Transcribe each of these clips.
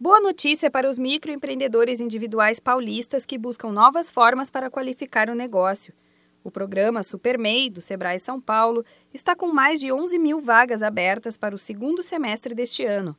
Boa notícia para os microempreendedores individuais paulistas que buscam novas formas para qualificar o negócio. O programa SuperMEI, do Sebrae São Paulo, está com mais de 11 mil vagas abertas para o segundo semestre deste ano.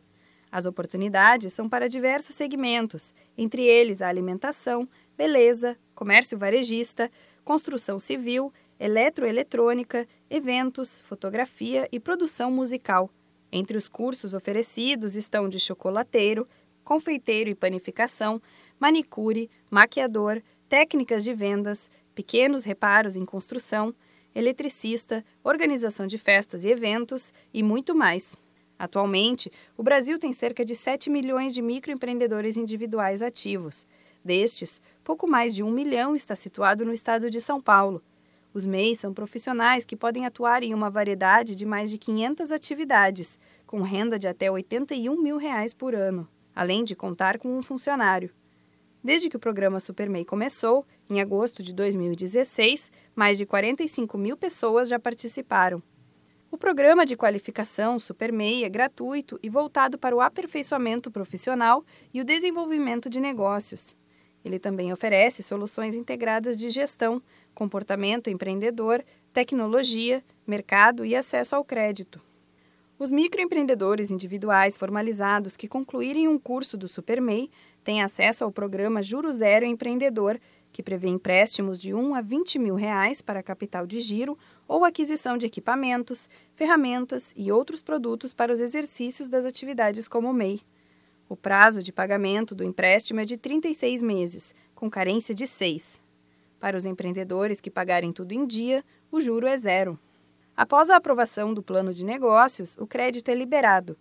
As oportunidades são para diversos segmentos, entre eles a alimentação, beleza, comércio varejista, construção civil, eletroeletrônica, eventos, fotografia e produção musical. Entre os cursos oferecidos estão de chocolateiro, confeiteiro e panificação, manicure, maquiador, técnicas de vendas, pequenos reparos em construção, eletricista, organização de festas e eventos e muito mais. Atualmente, o Brasil tem cerca de 7 milhões de microempreendedores individuais ativos. Destes, pouco mais de um milhão está situado no estado de São Paulo. Os MEIs são profissionais que podem atuar em uma variedade de mais de 500 atividades, com renda de até 81 mil reais por ano além de contar com um funcionário. Desde que o programa SuperMEI começou, em agosto de 2016, mais de 45 mil pessoas já participaram. O programa de qualificação SuperMEI é gratuito e voltado para o aperfeiçoamento profissional e o desenvolvimento de negócios. Ele também oferece soluções integradas de gestão, comportamento empreendedor, tecnologia, mercado e acesso ao crédito. Os microempreendedores individuais formalizados que concluírem um curso do SuperMEI têm acesso ao programa Juro Zero Empreendedor, que prevê empréstimos de 1 a 20 mil reais para capital de giro ou aquisição de equipamentos, ferramentas e outros produtos para os exercícios das atividades como MEI. O prazo de pagamento do empréstimo é de 36 meses, com carência de 6. Para os empreendedores que pagarem tudo em dia, o juro é zero. Após a aprovação do plano de negócios, o crédito é liberado.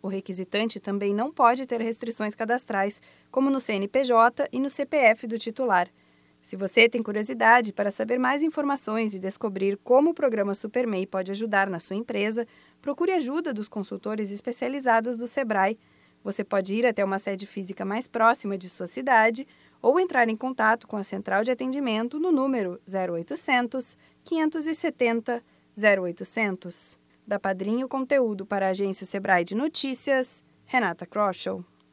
O requisitante também não pode ter restrições cadastrais, como no CNPJ e no CPF do titular. Se você tem curiosidade para saber mais informações e descobrir como o programa SuperMEI pode ajudar na sua empresa, procure ajuda dos consultores especializados do Sebrae. Você pode ir até uma sede física mais próxima de sua cidade ou entrar em contato com a central de atendimento no número 0800 570 0800. Da Padrinho Conteúdo para a agência Sebrae de Notícias, Renata Kroschel.